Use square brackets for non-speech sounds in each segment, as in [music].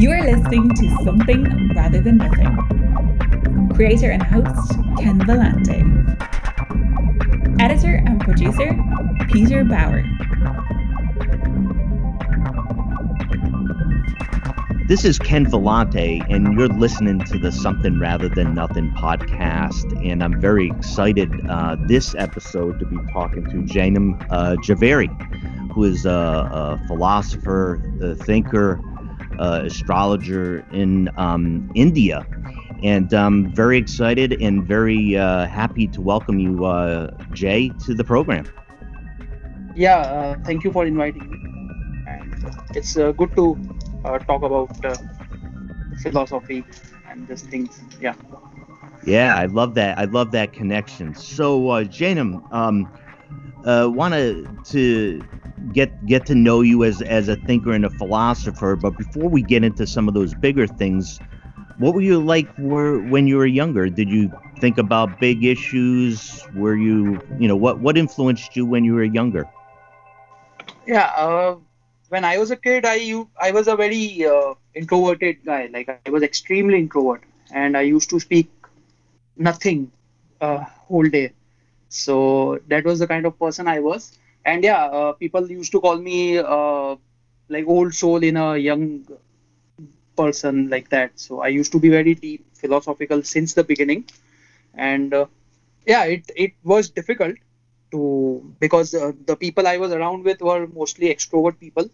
You are listening to Something Rather Than Nothing. Creator and host Ken Vellante. Editor and producer Peter Bauer. This is Ken Vellante, and you're listening to the Something Rather Than Nothing podcast. And I'm very excited uh, this episode to be talking to Jainam uh, Javeri, who is a, a philosopher, a thinker, uh, astrologer in um, India. And I'm very excited and very uh, happy to welcome you, uh, Jay, to the program. Yeah, uh, thank you for inviting me. And it's good to uh, talk about uh, philosophy and these things. Yeah. Yeah, I love that. I love that connection. So, uh, Jainam, um, uh, wanted to get get to know you as as a thinker and a philosopher. But before we get into some of those bigger things, what were you like were when you were younger? Did you think about big issues? Were you, you know, what what influenced you when you were younger? Yeah, uh, when I was a kid, I I was a very uh, introverted guy. Like I was extremely introvert, and I used to speak nothing uh, whole day. So that was the kind of person I was. And yeah, uh, people used to call me uh, like old soul in a young person like that. So I used to be very deep philosophical since the beginning, and uh, yeah, it it was difficult to because uh, the people I was around with were mostly extrovert people,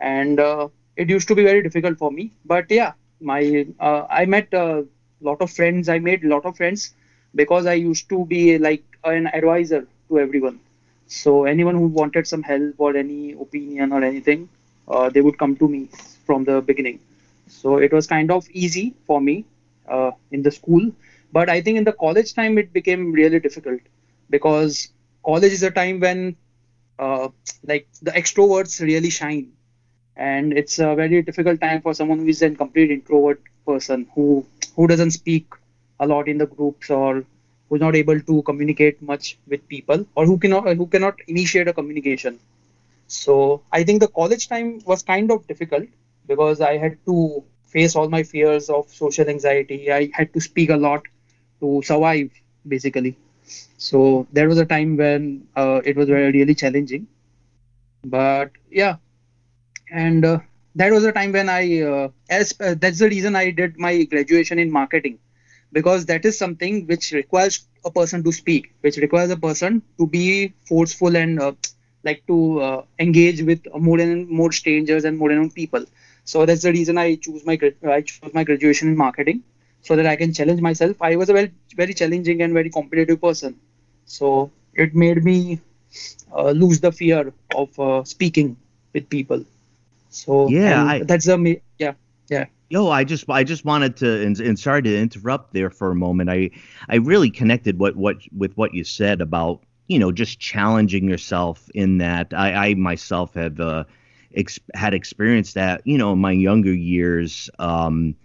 and uh, it used to be very difficult for me. But yeah, my uh, I met a lot of friends. I made a lot of friends because I used to be like an advisor to everyone. So anyone who wanted some help or any opinion or anything, uh, they would come to me from the beginning. So it was kind of easy for me uh, in the school. But I think in the college time it became really difficult because college is a time when uh, like the extroverts really shine and it's a very difficult time for someone who is a complete introvert person who who doesn't speak a lot in the groups or who's not able to communicate much with people or who cannot who cannot initiate a communication. So i think the college time was kind of difficult because i had to face all my fears of social anxiety. I had to speak a lot to survive basically. So there was a time when uh, it was really challenging. But yeah. And uh, that was a time when i uh, as uh, that's the reason i did my graduation in marketing because that is something which requires a person to speak which requires a person to be forceful and uh, like to uh, engage with more and more strangers and more and more people so that's the reason i choose my i chose my graduation in marketing so that I can challenge myself. I was a very very challenging and very competitive person, so it made me uh, lose the fear of uh, speaking with people. So yeah, I, that's a yeah yeah. Yo, I just I just wanted to and, and sorry to interrupt there for a moment. I I really connected what what with what you said about you know just challenging yourself in that I, I myself have uh, ex- had experienced that you know in my younger years. Um,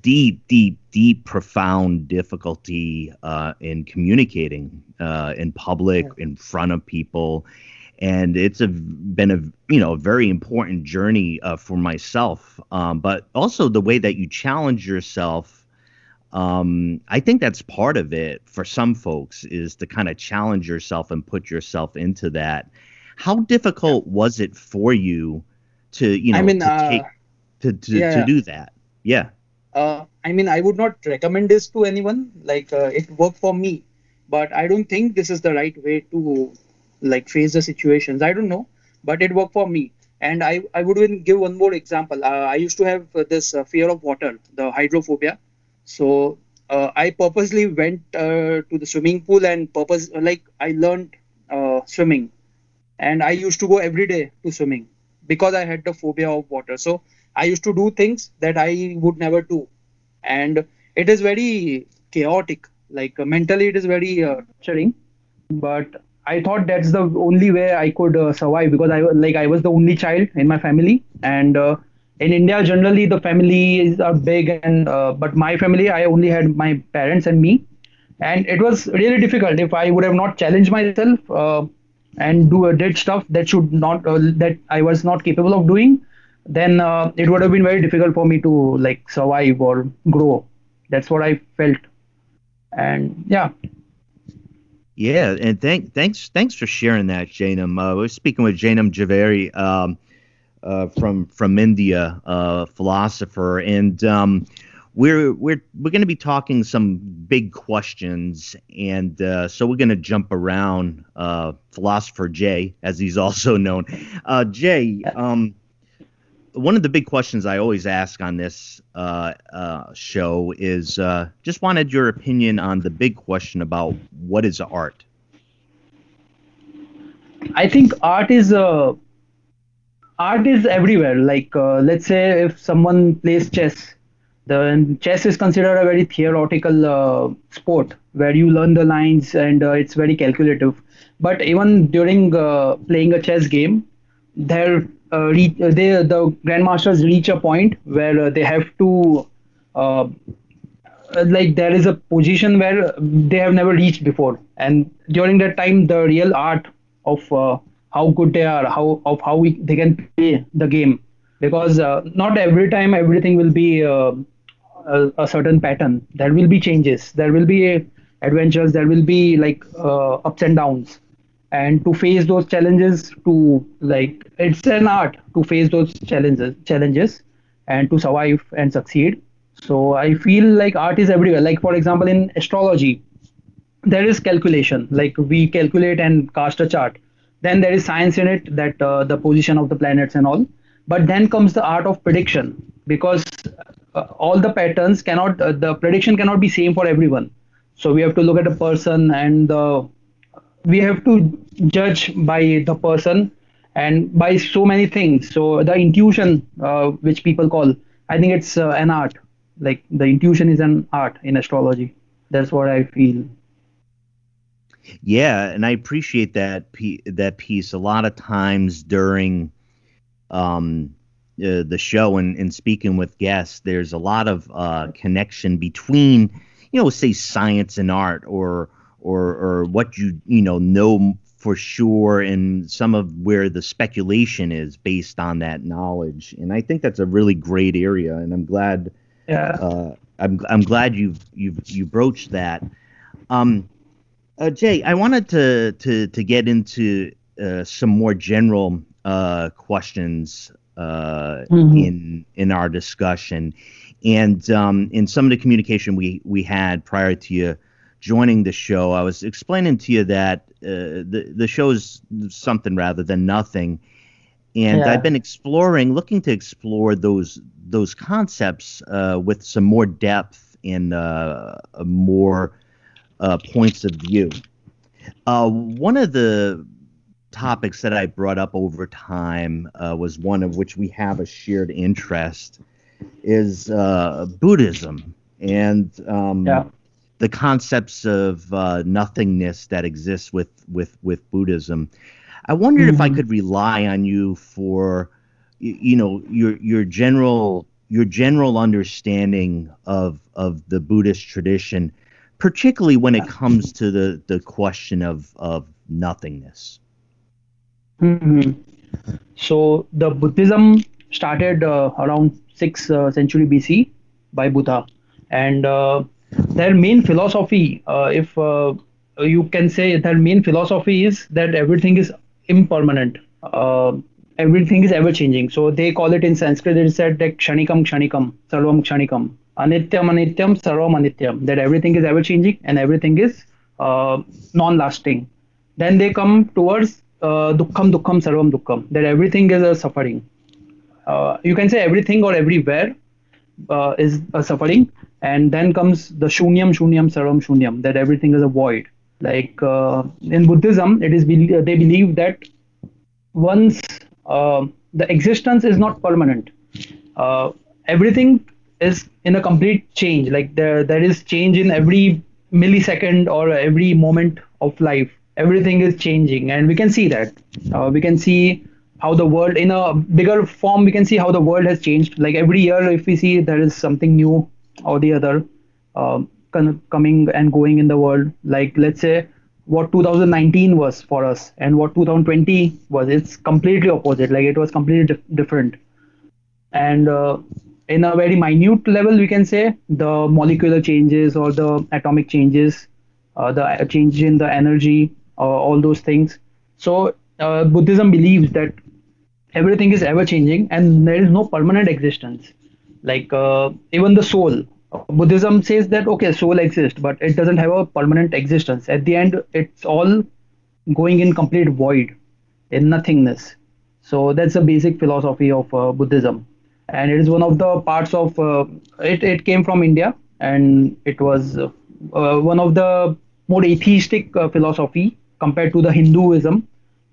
deep, deep, deep, profound difficulty uh, in communicating uh, in public, yeah. in front of people, and it's a, been a you know a very important journey uh, for myself. Um, but also the way that you challenge yourself. Um, I think that's part of it for some folks is to kind of challenge yourself and put yourself into that. How difficult was it for you to you know I mean, to uh, take to to, yeah. to do that? Yeah. Uh, I mean, I would not recommend this to anyone. Like, uh, it worked for me, but I don't think this is the right way to like face the situations. I don't know, but it worked for me. And I, I would even give one more example. Uh, I used to have uh, this uh, fear of water, the hydrophobia. So uh, I purposely went to the swimming pool and purpose like I learned swimming, and I used to go every day to swimming because I had the phobia of water. So I used to do things that I would never do, and it is very chaotic. Like uh, mentally, it is very uh. But I thought that's the only way I could uh, survive because I like I was the only child in my family, and uh, in India generally the families are big, and uh, but my family I only had my parents and me, and it was really difficult if I would have not challenged myself uh, and do a did stuff that should not that I was not capable of doing then uh, it would have been very difficult for me to like survive or grow. That's what I felt, and yeah. Yeah, and thank thanks thanks for sharing that, Jainam. Uh, we're speaking with Jainam Javeri um, uh, from from India, uh, philosopher, and um, we're we're we're going to be talking some big questions, and uh, so we're going to jump around. Uh, philosopher Jay, as he's [laughs] also known, uh, Jay. Um, one of the big questions I always ask on this uh, uh, show is uh, just wanted your opinion on the big question about what is art. I think art is art is everywhere. Like let's say if someone plays chess the chess is considered a very theoretical uh, sport where you learn the lines and uh, it's very calculative but even during uh, playing a chess game there uh, re- they the grandmasters reach a point where uh, they have to uh, like there is a position where they have never reached before. And during that time the real art of how good they are how of how we, they can play the game. Because not every time everything will be a, a, certain pattern. There will be changes. There will be adventures. There will be like uh, ups and downs and to face those challenges to like it's an art to face those challenges challenges and to survive and succeed. So i feel like art is everywhere. Like for example in astrology there is calculation. Like we calculate and cast a chart. Then there is science in it that uh, the position of the planets and all. But then comes the art of prediction because uh, all the patterns cannot uh, the prediction cannot be same for everyone. So we have to look at a person and uh, we have to judge by the person and by so many things. So the intuition uh, which people call i think it's uh, an art. Like the intuition is an art in astrology. That's what i feel. Yeah and i appreciate that that piece. A lot of times during um uh, the show and, and speaking with guests, there's a lot of uh, connection between, you know, say science and art, or or or what you you know know for sure, and some of where the speculation is based on that knowledge. And I think that's a really great area, and I'm glad. Yeah. Uh, I'm I'm glad you've you've you broached that. Um, uh, Jay, I wanted to to to get into uh, some more general uh, questions uh, mm-hmm. in in our discussion, and um, in some of the communication we we had prior to you joining the show, I was explaining to you that uh, the the show is something rather than nothing, and yeah. I've been exploring, looking to explore those those concepts uh, with some more depth and uh, more uh, points of view. Uh, one of the topics that I brought up over time uh, was one of which we have a shared interest is uh, Buddhism and um, yeah. The concepts of uh, nothingness that exists with with with Buddhism. I wondered mm-hmm. if I mm-hmm. could rely on you for you, you know your your general your general understanding of of the Buddhist tradition, particularly when it comes to the the question of of nothingness. Mm-hmm. So the Buddhism started uh, around 6th uh, century BC by Buddha, and uh, their main philosophy, uh, if uh, you can say, their main philosophy is that everything is impermanent. Uh, everything is ever changing. So they call it in Sanskrit. It said that kshanikam kshanikam, sarvam kshanikam, anityam anityam, sarvam anityam. That everything is ever changing and everything is non-lasting. Then they come towards uh, dukkham dukkham sarvam dukkham that everything is a suffering uh, you can say everything or everywhere uh, is a suffering and then comes the shunyam shunyam sarvam shunyam that everything is a void. Like uh, in buddhism it is be- they believe that once uh, the existence is not permanent uh, everything is in a complete change. Like there there is change in every millisecond or every moment of life. Everything is changing and we can see that. Uh, we can see how the world in a bigger form we can see how the world has changed. Like every year if we see there is something new or the other uh, coming and going in the world like let's say what 2019 was for us and what 2020 was it's completely opposite like it was completely dif- different and uh, in a very minute level, we can say the molecular changes or the atomic changes, uh, the change in the energy, uh, all those things. So uh, Buddhism believes that everything is ever changing and there is no permanent existence. Like uh, even the soul, Buddhism says that okay, soul exists, but it doesn't have a permanent existence. At the end, it's all going in complete void, in nothingness. So that's the basic philosophy of uh, Buddhism and it is one of the parts of uh, it. It came from India, and it was uh, one of the more atheistic uh, philosophy compared to the Hinduism,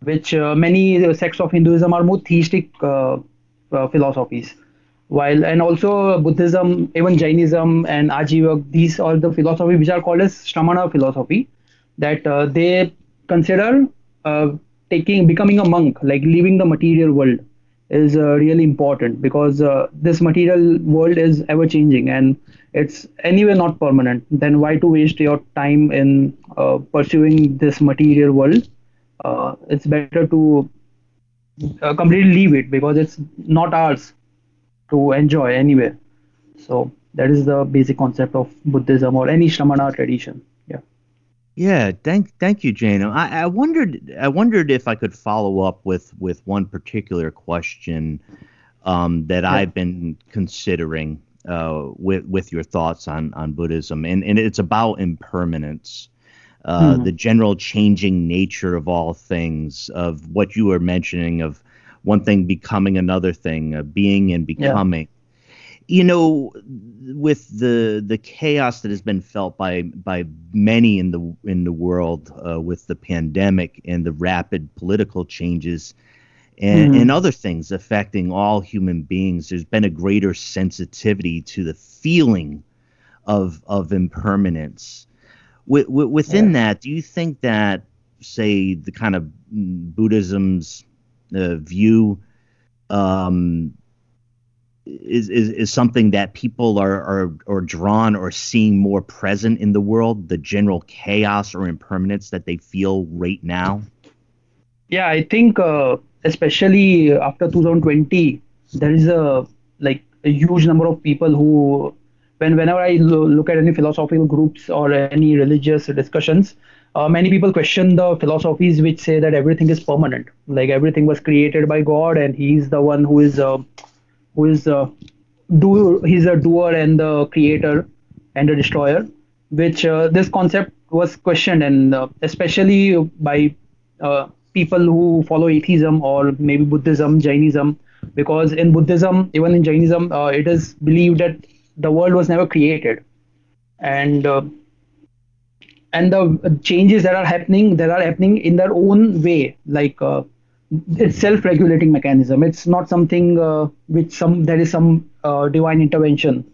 which uh, many sects of Hinduism are more theistic uh, uh, philosophies. While and also Buddhism, even Jainism and Ajivak, these are the philosophy which are called as Shramana philosophy, that they consider taking becoming a monk, like leaving the material world is uh, really important because uh, this material world is ever changing and it's anyway not permanent. Then why to waste your time in uh, pursuing this material world? Uh, it's better to uh, completely leave it because it's not ours to enjoy anyway so that is the basic concept of buddhism or any shramana tradition Yeah. yeah, thank thank you, Jane. I, I wondered I wondered if I could follow up with with one particular question um, that yeah. I've been considering uh, with with your thoughts on on Buddhism, and and it's about impermanence. Uh, mm-hmm. the general changing nature of all things, of what you were mentioning, of one thing becoming another thing, of being and becoming you know with the the chaos that has been felt by by many in the in the world uh, with the pandemic and the rapid political changes and, mm-hmm. and other things affecting all human beings there's been a greater sensitivity to the feeling of of impermanence w- w- within yeah. that do you think that say the kind of mm, buddhism's uh, view um, is, is, is something that people are, are, are drawn or seeing more present in the world, the general chaos or impermanence that they feel right now? Yeah, I think uh, especially after 2020, there is a like a huge number of people who, when whenever I lo- look at any philosophical groups or any religious discussions, uh, many people question the philosophies which say that everything is permanent, like everything was created by God and He's the one who is uh, who is a do he's a doer and the creator and the destroyer which uh, this concept was questioned and uh, especially by uh, people who follow atheism or maybe buddhism jainism because in buddhism even in jainism uh, it is believed that the world was never created. And uh, and the changes that are happening that are happening in their own way like uh, it's self-regulating mechanism. It's not something uh, which some there is some uh, divine intervention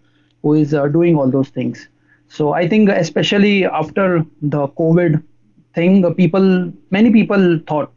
who is uh, doing all those things. So i think especially after the covid thing the people many people thought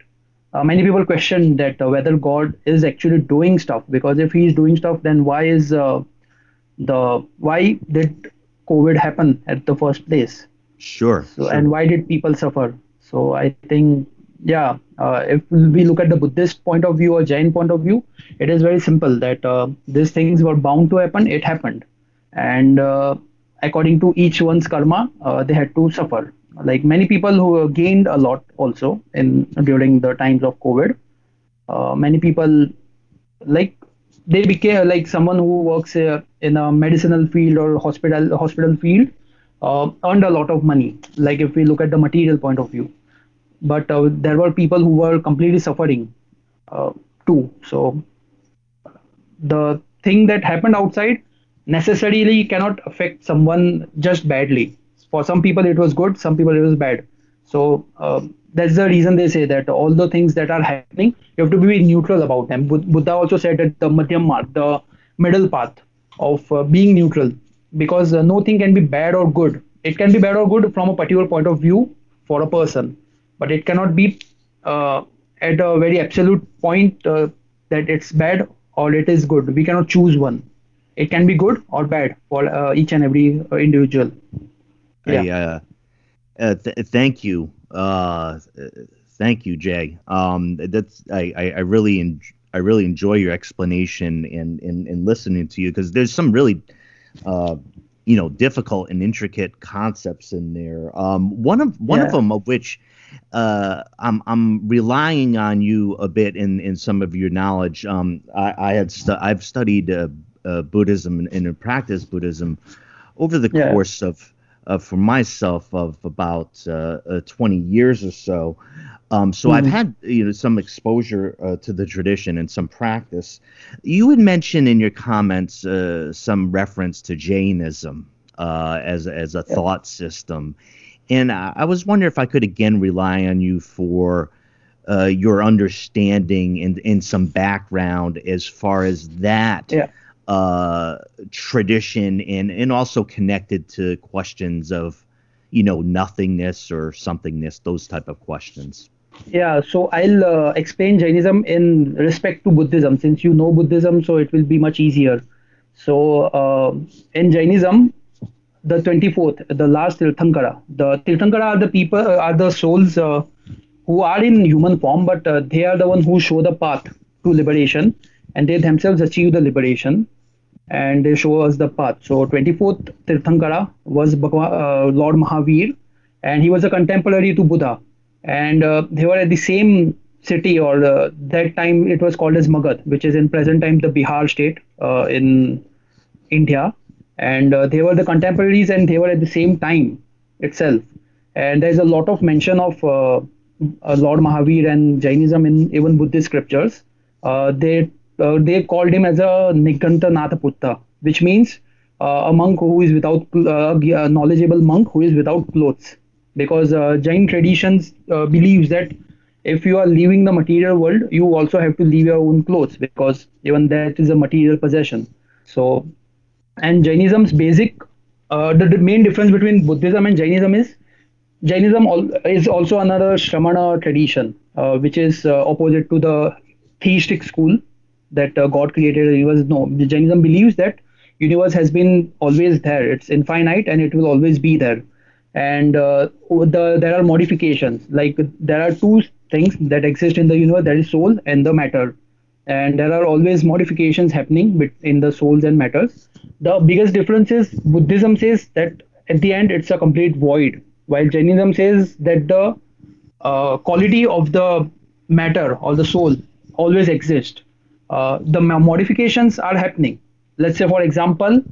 uh, many people questioned that uh, whether god is actually doing stuff. Because if he is doing stuff then why is the why did covid happen at the first place sure so sure. and why did people suffer so i think yeah, uh, if we look at the Buddhist point of view or Jain point of view, it is very simple that uh, these things were bound to happen. It happened, and uh, according to each one's karma, uh, they had to suffer. Like many people who gained a lot also in during the times of COVID. Uh, many people like they became like someone who works uh, in a medicinal field or hospital hospital field earned a lot of money. Like if we look at the material point of view but uh, there were people who were completely suffering uh, too. So the thing that happened outside necessarily cannot affect someone just badly. For some people it was good, some people it was bad. So uh, that's the reason they say that all the things that are happening, you have to be neutral about them. Buddha also said that the madhyam the middle path of uh, being neutral, because uh, nothing can be bad or good. It can be bad or good from a particular point of view for a person but it cannot be uh, at a very absolute point uh, that it's bad or it is good. We cannot choose one. It can be good or bad for uh, each and every uh, individual. Yeah. Uh, uh, th- thank you. thank you, Jay. Um, that's I, I, I really en- I really enjoy your explanation and and, and listening to you because there's some really uh, you know difficult and intricate concepts in there. Um, one of one yeah. of them of which uh, I'm I'm relying on you a bit in in some of your knowledge. Um, I, I had stu- I've studied uh, uh, Buddhism and, and practice Buddhism over the yeah. course of uh, for myself of about uh, uh, 20 years or so. Um, so mm-hmm. I've had you know some exposure uh, to the tradition and some practice. You had mentioned in your comments uh, some reference to Jainism uh, as as a yeah. thought system, and I, I, was wondering if I could again rely on you for uh, your understanding and, and some background as far as that. Yeah. Uh, tradition and and also connected to questions of you know nothingness or somethingness those type of questions yeah, so I'll uh, explain Jainism in respect to Buddhism. Since you know Buddhism, so it will be much easier. So uh, in Jainism, the 24th, the last Tirthankara, the Tirthankara are the people, uh, are the souls uh, who are in human form, but uh, they are the one who show the path to liberation, and they themselves achieve the liberation, and they show us the path. So 24th Tirthankara was Bhagwan, uh, Lord Mahavir, and he was a contemporary to Buddha and uh, they were at the same city or uh, that time it was called as Magad, which is in present time the Bihar state uh, in India. And uh, they were the contemporaries and they were at the same time itself. And there's a lot of mention of uh, Lord Mahavir and Jainism in even Buddhist scriptures. they they called him as a Niganta Nathaputta, which means a monk who is without a knowledgeable monk who is without clothes because uh, Jain traditions uh, believes that if you are leaving the material world, you also have to leave your own clothes because even that is a material possession. So, and Jainism's basic, uh, the, the, main difference between Buddhism and Jainism is Jainism is also another Shramana tradition, uh, which is uh, opposite to the theistic school that uh, God created the universe. No, Jainism believes that universe has been always there. It's infinite and it will always be there. And uh, the, there are modifications. Like there are two things that exist in the universe that is soul and the matter. And there are always modifications happening in the souls and matters. The biggest difference is buddhism says that at the end it's a complete void. While jainism says that the uh, quality of the matter or the soul always exists uh, the modifications are happening. Let's say for example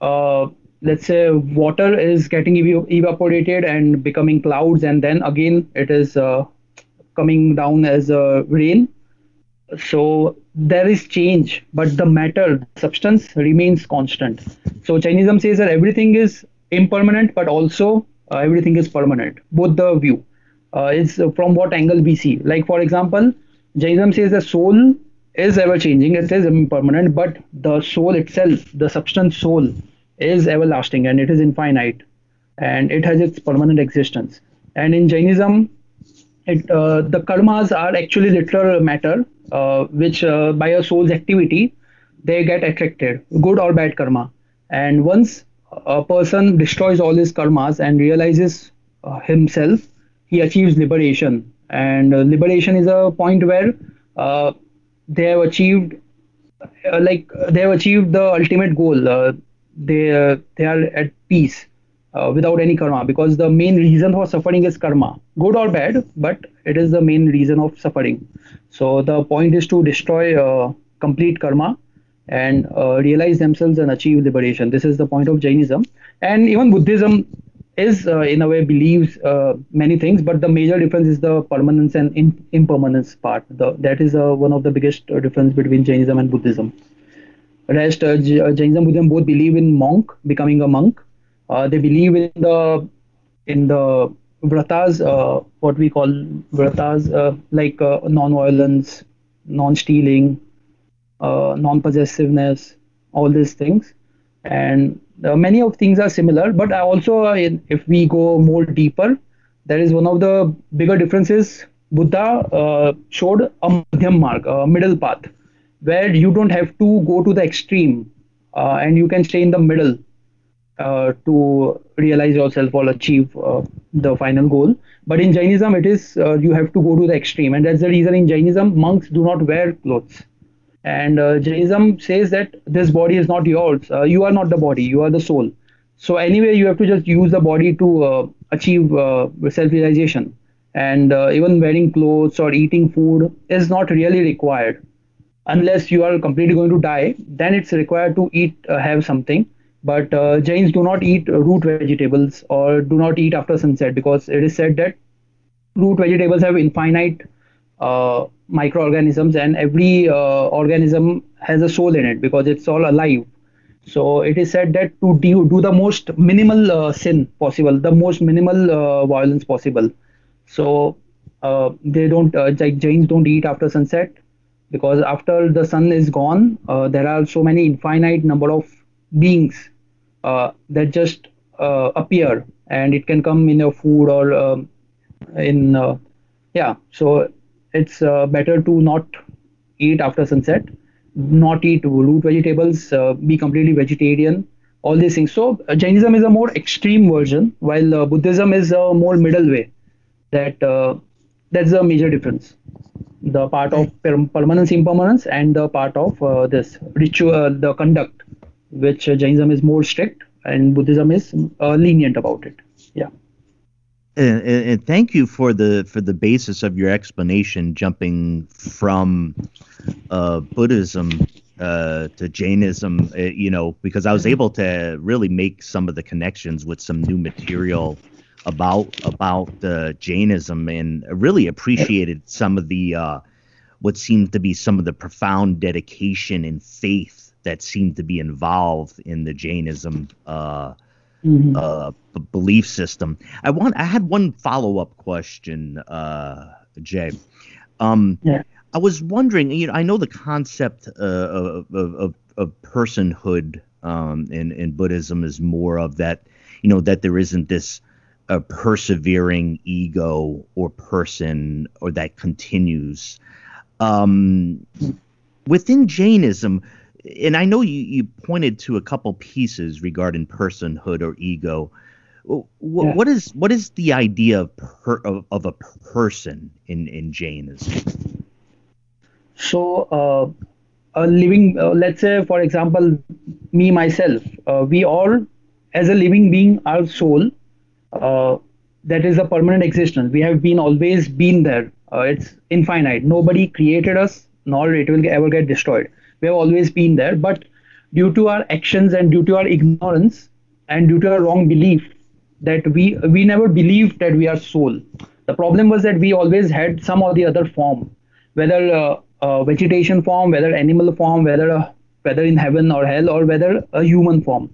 uh, let's say water is getting ev- evaporated and becoming clouds and then again it is uh, coming down as uh, rain. So there is change but the matter substance remains constant. So jainism says that everything is impermanent but also uh, everything is permanent. Both the view is from what angle we see. Like for example jainism says the soul is ever changing it is impermanent but the soul itself the substance soul is everlasting and it is infinite and it has its permanent existence. And in Jainism, it, uh, the karmas are actually literal matter, uh, which uh, by a soul's activity, they get attracted, good or bad karma. And once a person destroys all his karmas and realizes uh, himself, he achieves liberation. And uh, liberation is a point where uh, they have achieved, like they have achieved the ultimate goal. They uh, they are at peace uh, without any karma because the main reason for suffering is karma. Good or bad but it is the main reason of suffering. So the point is to destroy uh, complete karma and uh, realize themselves and achieve liberation. This is the point of jainism. And even buddhism is uh, in a way believes uh, many things but the major difference is the permanence and in- impermanence part the, that is one of the biggest difference between jainism and buddhism Rest, uh, uh, Jainism, Buddhism both believe in monk becoming a monk. Uh, they believe in the in the vratas, uh, what we call vratas, uh, like uh, non-violence, non-stealing, non-possessiveness, all these things. And many of things are similar, but also if we go more deeper, there is one of the bigger differences. Buddha showed a mark, a middle path where you don't have to go to the extreme uh, and you can stay in the middle uh, to realize yourself or achieve uh, the final goal. But in Jainism, it is uh, you have to go to the extreme, and that's the reason in Jainism monks do not wear clothes. And uh, Jainism says that this body is not yours. Uh, you are not the body. You are the soul. So anyway, you have to just use the body to uh, achieve self-realization. And even wearing clothes or eating food is not really required unless you are completely going to die. Then it's required to eat, have something but uh, Jains do not eat root vegetables or do not eat after sunset because it is said that root vegetables have infinite uh, microorganisms and every uh, organism has a soul in it because it's all alive. So it is said that to do, do the most minimal uh, sin possible, the most minimal uh, violence possible. So uh, they don't like Jains don't eat after sunset because after the sun is gone, there are so many infinite number of beings uh, that just uh, appear and it can come in your food or um, in uh, yeah so it's uh, better to not eat after sunset not eat root vegetables uh, be completely vegetarian all these things so uh, jainism is a more extreme version while buddhism is a more middle way that that's a major difference the part of per- permanence impermanence and the part of this ritual the conduct which Jainism is more strict and Buddhism is uh, lenient about it. Yeah. And, and, thank you for the for the basis of your explanation, jumping from uh, Buddhism uh, to Jainism. Uh, you know, because I was mm-hmm. able to really make some of the connections with some new material about about uh, Jainism, and really appreciated some of the uh, what seemed to be some of the profound dedication and faith that seemed to be involved in the Jainism uh, mm-hmm. uh, b- belief system. I want. I had one follow up question, uh, Jay. Um, yeah. I was wondering. You know, I know the concept uh, of, of, of personhood um, in in Buddhism is more of that. You know that there isn't this a uh, persevering ego or person or that continues. Um, within Jainism, and I know you, you pointed to a couple pieces regarding personhood or ego. What, yeah. what is what is the idea of per, of, of a person in in Jainism? So, uh, a living, uh, let's say, for example, me myself, uh, we all, as a living being, our soul, uh, that is a permanent existence. We have been always been there. Uh, it's infinite. Nobody created us, nor it will ever get destroyed we have always been there but due to our actions and due to our ignorance and due to our wrong belief that we we never believed that we are soul. The problem was that we always had some or the other form whether uh, uh, vegetation form whether animal form whether uh, whether in heaven or hell or whether a human form.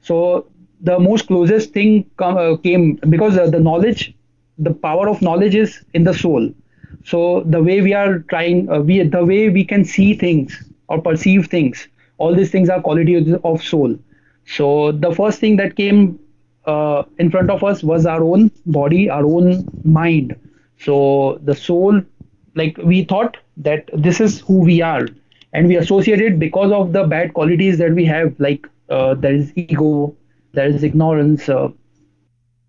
So the most closest thing come, uh, came because the knowledge the power of knowledge is in the soul. So the way we are trying we the way we can see things or perceive things. All these things are qualities of soul. So the first thing that came uh, in front of us was our own body our own mind. So the soul like we thought that this is who we are. And we associate it because of the bad qualities that we have like uh, there is ego there is ignorance uh,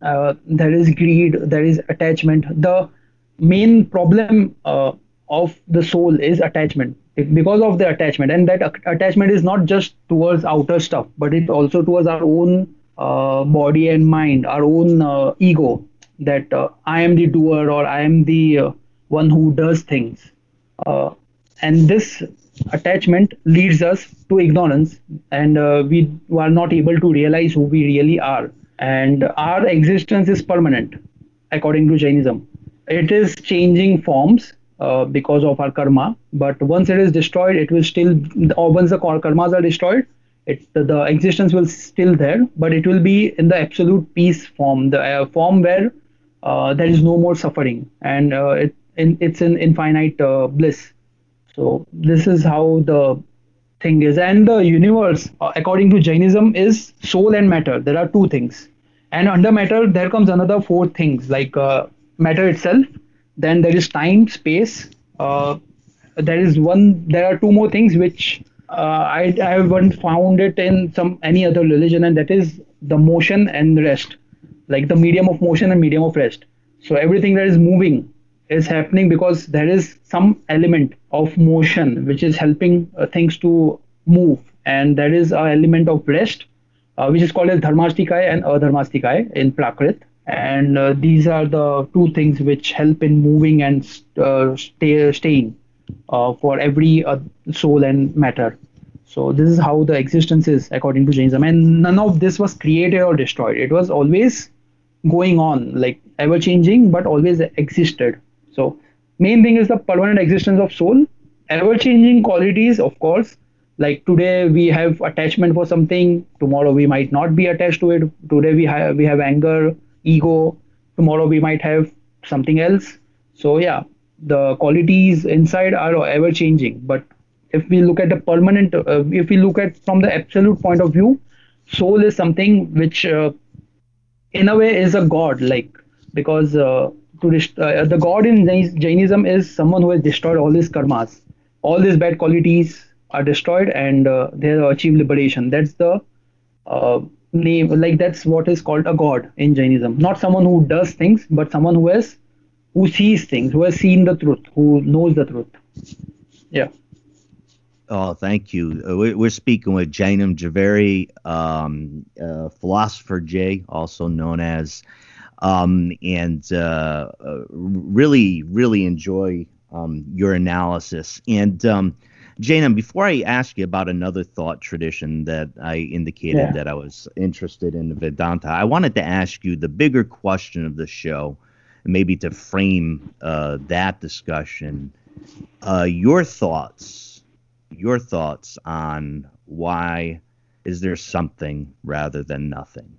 uh, there is greed there is attachment. The main problem uh, of the soul is attachment because of the attachment. And that attachment is not just towards outer stuff but it also towards our own uh, body and mind our own uh, ego that uh, i am the doer or i am the uh, one who does things. Uh, and this attachment leads us to ignorance and uh, we are not able to realize who we really are. And our existence is permanent according to jainism. It is changing forms uh, because of our karma. But once it is destroyed, it will still, or once the karmas are destroyed, it, the existence will still there, but it will be in the absolute peace form, the uh, form where uh, there is no more suffering, and uh, it, in, it's in infinite uh, bliss. So this is how the thing is, and the universe, according to Jainism, is soul and matter. There are two things, and under matter there comes another four things like matter itself then there is time space uh, there is one there are two more things which uh, I I haven't found it in some any other religion, and that is the motion and rest, like the medium of motion and medium of rest. So everything that is moving is happening because there is some element of motion which is helping uh, things to move, and there is an element of rest, uh, which is called as dharmastikaya and adharmastikaya in Prakrit. And uh, these are the two things which help in moving and uh, stay, staying uh, for every uh, soul and matter. So this is how the existence is according to Jainism, and none of this was created or destroyed. It was always going on, like ever changing, but always existed. So main thing is the permanent existence of soul, ever changing qualities, of course. Like today we have attachment for something, tomorrow we might not be attached to it. Today we have we have anger, ego. Tomorrow we might have something else. So yeah, the qualities inside are ever changing but if we look at the permanent uh, if we look at from the absolute point of view soul is something which uh, in a way is a god like because uh, uh, the god in jainism is someone who has destroyed all his karmas all these bad qualities are destroyed and uh, they achieve liberation that's the uh, name like that's what is called a god in jainism not someone who does things but someone who has who sees things, who has seen the truth, who knows the truth. Yeah. Oh, thank you. Uh, we're speaking with Jainam Javeri, um, uh, philosopher Jay, also known as, um, and uh, uh, really, really enjoy um, your analysis. And Jainam, before I ask you about another thought tradition that I indicated yeah. that I was interested in Vedanta, I wanted to ask you the bigger question of the show maybe to frame uh, that discussion, uh, your thoughts, your thoughts on why is there something rather than nothing?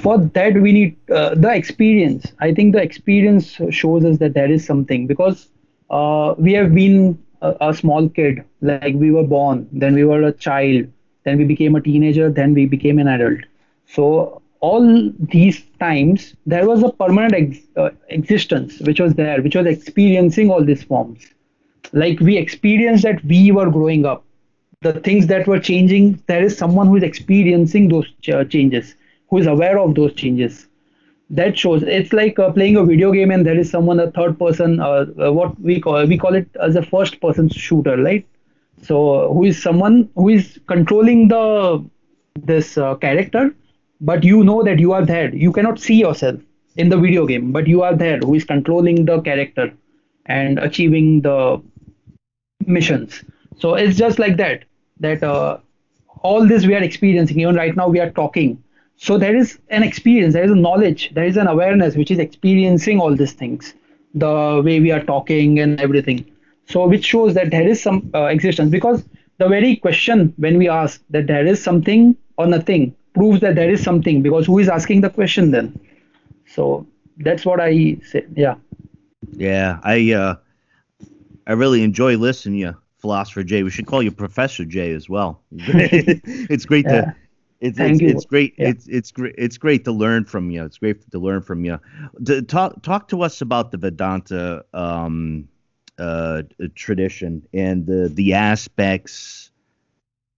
For that, we need uh, the experience. I think the experience shows us that there is something because uh, we have been a, a small kid, like we were born, then we were a child, then we became a teenager, then we became an adult. So all these times there was a permanent ex- uh, existence which was there which was experiencing all these forms. Like we experienced that we were growing up. The things that were changing there is someone who is experiencing those ch- changes who is aware of those changes that shows. It's like uh, playing a video game and there is someone a third person uh, uh, what we call we call it as a first person shooter right? So who is someone who is controlling the this uh, character but you know that you are there. You cannot see yourself in the video game but you are there who is controlling the character and achieving the missions. So it's just like that that uh, all this we are experiencing. Even right now we are talking so there is an experience there is a knowledge there is an awareness which is experiencing all these things the way we are talking and everything. So which shows that there is some uh, existence. Because the very question when we ask that there is something or nothing proves that there is something because who is asking the question then? So that's what i say yeah. Yeah i uh i really enjoy listening to you philosopher jay. We should call you professor jay as well. [laughs] It's great [laughs] yeah. to it's, it's, it's, great yeah. it's it's great it's great to learn from you it's great to learn from you to talk talk to us about the vedanta um uh tradition and the the aspects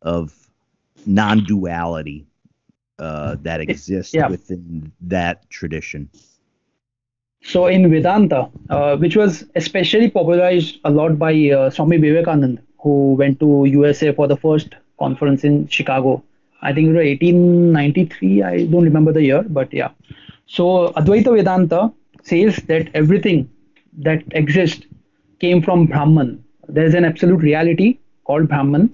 of non-duality uh, that exists yeah. within that tradition? So in Vedanta, uh, which was especially popularized a lot by uh, Swami Vivekananda, who went to USA for the first conference in Chicago. I think it was 1893. I don't remember the year, but yeah. So Advaita Vedanta says that everything that exists came from Brahman. There's an absolute reality called Brahman,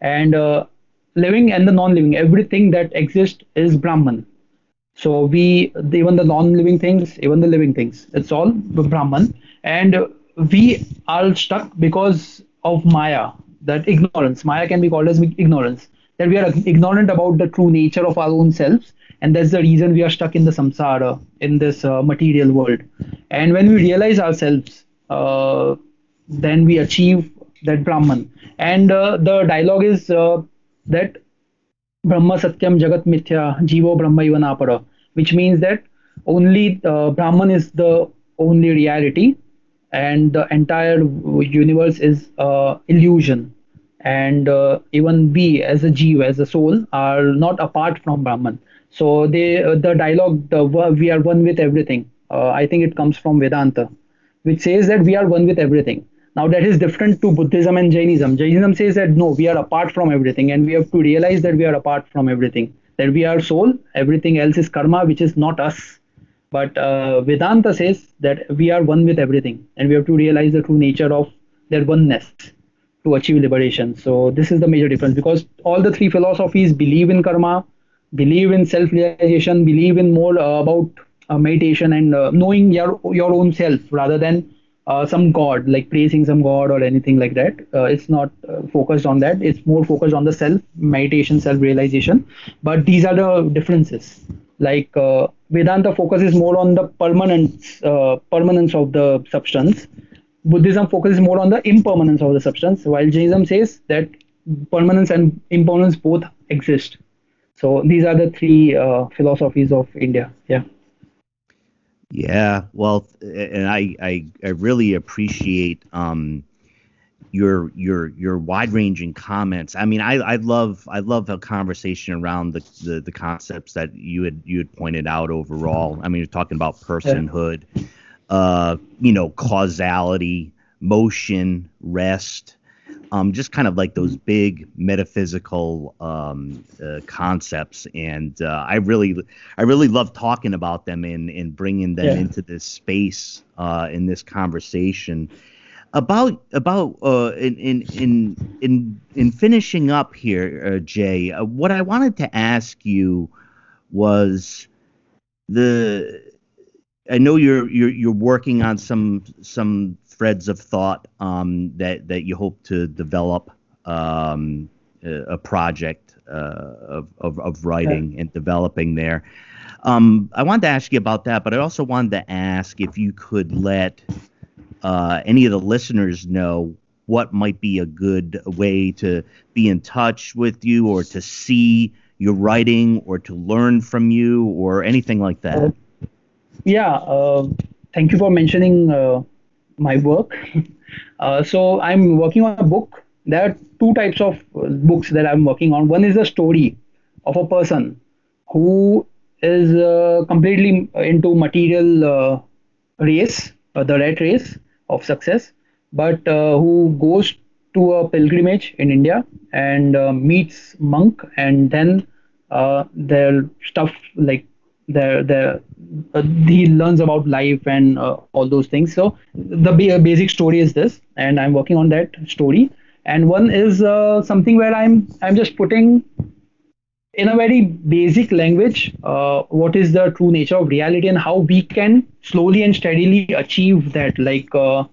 and uh, living and the non-living everything that exists is brahman so we even the non-living things even the living things it's all brahman and we are stuck because of maya that ignorance maya can be called as ignorance that we are ignorant about the true nature of our own selves and that's the reason we are stuck in the samsara in this uh, material world. And when we realize ourselves uh, then we achieve that brahman. And uh, the dialogue is uh, that Brahma Satyam Jagat Mithya Jivo Brahma Ivanapara, which means that only uh, Brahman is the only reality and the entire universe is uh, illusion and uh, even we as a jiva as a soul are not apart from brahman. So they uh, the dialogue the we are one with everything. Uh, i think it comes from vedanta which says that we are one with everything. Now that is different to buddhism and jainism. Jainism says that no we are apart from everything and we have to realize that we are apart from everything. That we are soul everything else is karma which is not us. But uh, vedanta says that we are one with everything and we have to realize the true nature of their oneness to achieve liberation. So this is the major difference because all the three philosophies believe in karma, believe in self-realization, believe in more uh, about uh, meditation and uh, knowing your your own self rather than uh, some god like praising some god or anything like that. Uh, it's not uh, focused on that. It's more focused on the self meditation, self-realization. But these are the differences. Like Vedanta focuses more on the permanence permanence of the substance Buddhism focuses more on the impermanence of the substance, while Jainism says that permanence and impermanence both exist. So these are the three uh, philosophies of India. Yeah. Yeah. Well, and I I, I really appreciate um, your your your wide ranging comments. I mean, I I love I love a conversation around the, the the concepts that you had you had pointed out overall. I mean, you're talking about personhood. Yeah uh, you know, causality, motion, rest, um, just kind of like those big metaphysical um, uh, concepts. And uh, I really, I really love talking about them and, and bringing them yeah. into this space uh, in this conversation. About about uh, in, in in in in finishing up here, uh, Jay. Uh, what I wanted to ask you was the I know you're you're you're working on some some threads of thought um, that that you hope to develop um, a, project uh, of, of, of writing and developing there. Um, I wanted to ask you about that, but I also wanted to ask if you could let uh, any of the listeners know what might be a good way to be in touch with you or to see your writing or to learn from you or anything like that. Yeah, uh, thank you for mentioning uh, my work. [laughs] uh, so I'm working on a book. There are two types of uh, books that I'm working on. One is a story of a person who is uh, completely into material uh, race, the rat race of success, but who goes to a pilgrimage in India and meets monk, and then their stuff like the the uh, he learns about life and uh, all those things. So the basic story is this and i'm working on that story. And one is uh, something where i'm i'm just putting in a very basic language uh, what is the true nature of reality and how we can slowly and steadily achieve that. Like uh,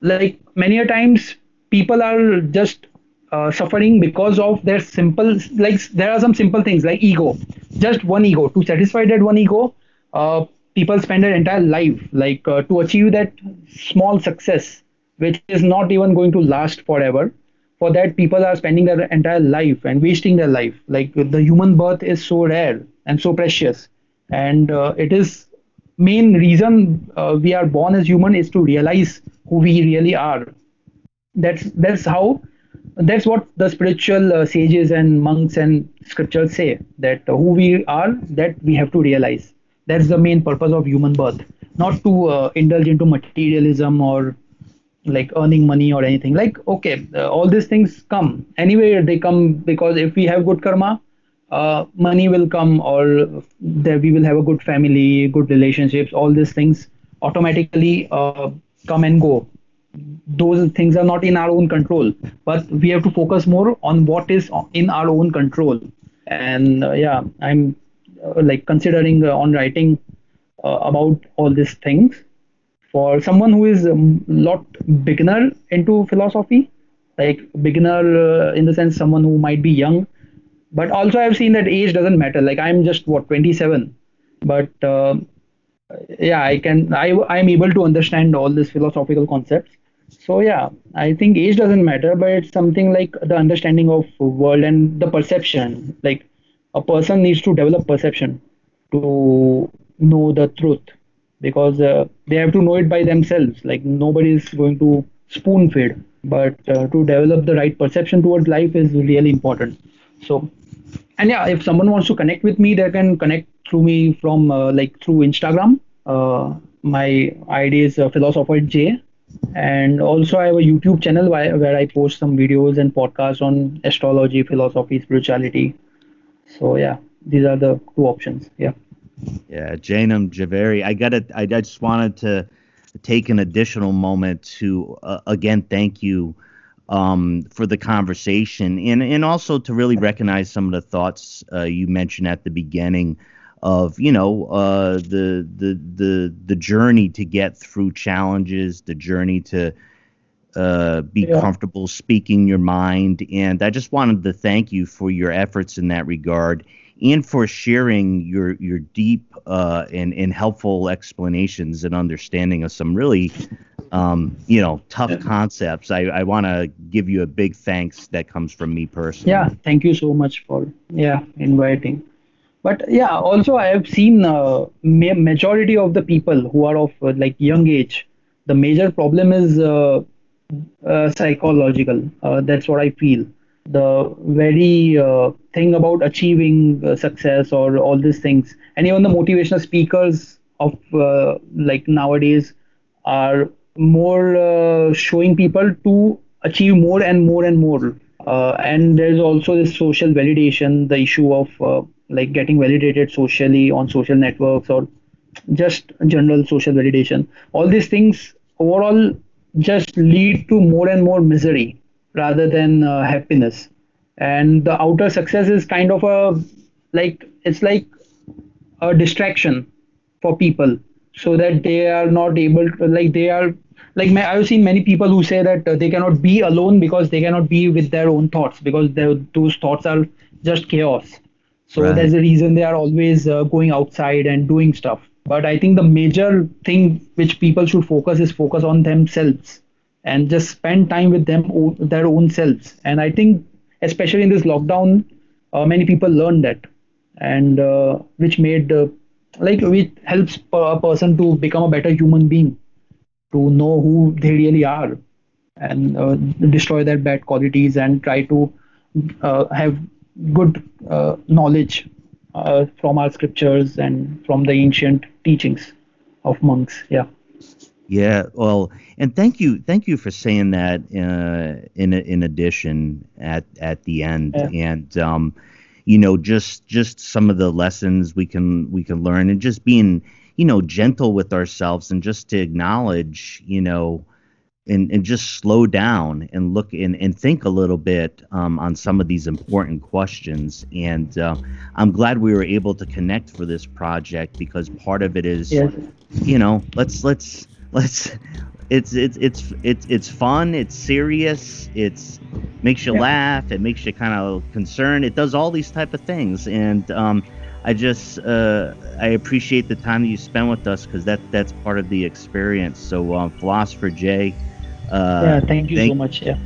like many a times people are just uh, suffering because of their simple like there are some simple things like ego just one ego to satisfy that one ego uh, people spend their entire life like uh, to achieve that small success which is not even going to last forever for that people are spending their entire life and wasting their life. Like the human birth is so rare and so precious and uh, it is main reason uh, we are born as human is to realize who we really are. That's that's how that's what the spiritual uh, sages and monks and scriptures say that who we are that we have to realize. That's the main purpose of human birth. Not to uh, indulge into materialism or like earning money or anything. Like okay uh, all these things come. Anyway they come because if we have good karma uh, money will come or there we will have a good family good relationships all these things automatically uh, come and go those things are not in our own control but we have to focus more on what is in our own control. And uh, yeah i'm uh, like considering uh, on writing uh, about all these things. For someone who is a lot beginner into philosophy like beginner uh, in the sense someone who might be young but also i've seen that age doesn't matter. Like i'm just what 27 but uh, yeah i can i i'm able to understand all these philosophical concepts so yeah i think age doesn't matter but it's something like the understanding of world and the perception. Like a person needs to develop perception to know the truth because uh, they have to know it by themselves. Like nobody is going to spoon feed but uh, to develop the right perception towards life is really important. So and yeah if someone wants to connect with me they can connect through me from uh, like through instagram. Uh, my id is uh, philosopher j and also i have a youtube channel where, i post some videos and podcasts on astrology philosophy spirituality. So yeah these are the two options. Yeah. Yeah Jainam javeri. I got it i just wanted to take an additional moment to uh, again thank you um, for the conversation and and also to really recognize some of the thoughts uh, you mentioned at the beginning of you know uh, the the the the journey to get through challenges, the journey to uh, be yeah. comfortable speaking your mind, and I just wanted to thank you for your efforts in that regard and for sharing your your deep uh, and and helpful explanations and understanding of some really um, you know tough concepts. I, I want to give you a big thanks that comes from me personally. Yeah, thank you so much for yeah inviting. But yeah, also I have seen uh, ma- majority of the people who are of uh, like young age. The major problem is uh, uh psychological. Uh, that's what I feel the very uh, thing about achieving success or all these things and even the motivational speakers of like nowadays are more showing people to achieve more and more and more and there's also this social validation the issue of like getting validated socially on social networks or just general social validation. All these things overall just lead to more and more misery rather than uh, happiness. And the outer success is kind of a like it's like a distraction for people so that they are not able to like they are like my, i've seen many people who say that uh, they cannot be alone because they cannot be with their own thoughts because those thoughts are just chaos so right. there's a reason they are always uh, going outside and doing stuff. But i think the major thing which people should focus is focus on themselves and just spend time with them their own selves. And i think especially in this lockdown uh, many people learned that. And uh, which made uh, like which helps a person to become a better human being to know who they really are and uh, destroy their bad qualities and try to uh, have good uh, knowledge from our scriptures and from the ancient teachings of monks yeah yeah, well, and thank you, thank you for saying that. Uh, in in addition, at at the end, yeah. and um, you know, just just some of the lessons we can we can learn, and just being you know gentle with ourselves, and just to acknowledge, you know, and and just slow down and look and and think a little bit um, on some of these important questions. And uh, I'm glad we were able to connect for this project because part of it is, you know, let's let's let's it's it's it's it's it's fun it's serious it's makes you yeah. laugh it makes you kind of concerned it does all these type of things and um, i just uh, i appreciate the time that you spend with us because that that's part of the experience so um, philosopher jay uh, yeah thank you thank, so much yeah.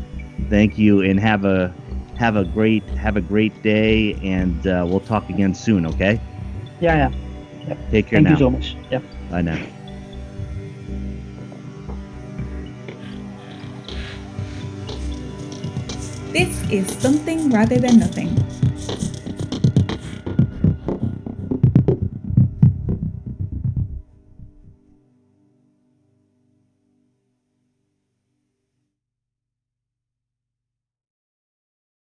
thank you and have a have a great have a great day and uh, we'll talk again soon okay? Yeah yeah, yeah. take care thank now. you so much. Yeah. Bye now. This is Something Rather Than Nothing,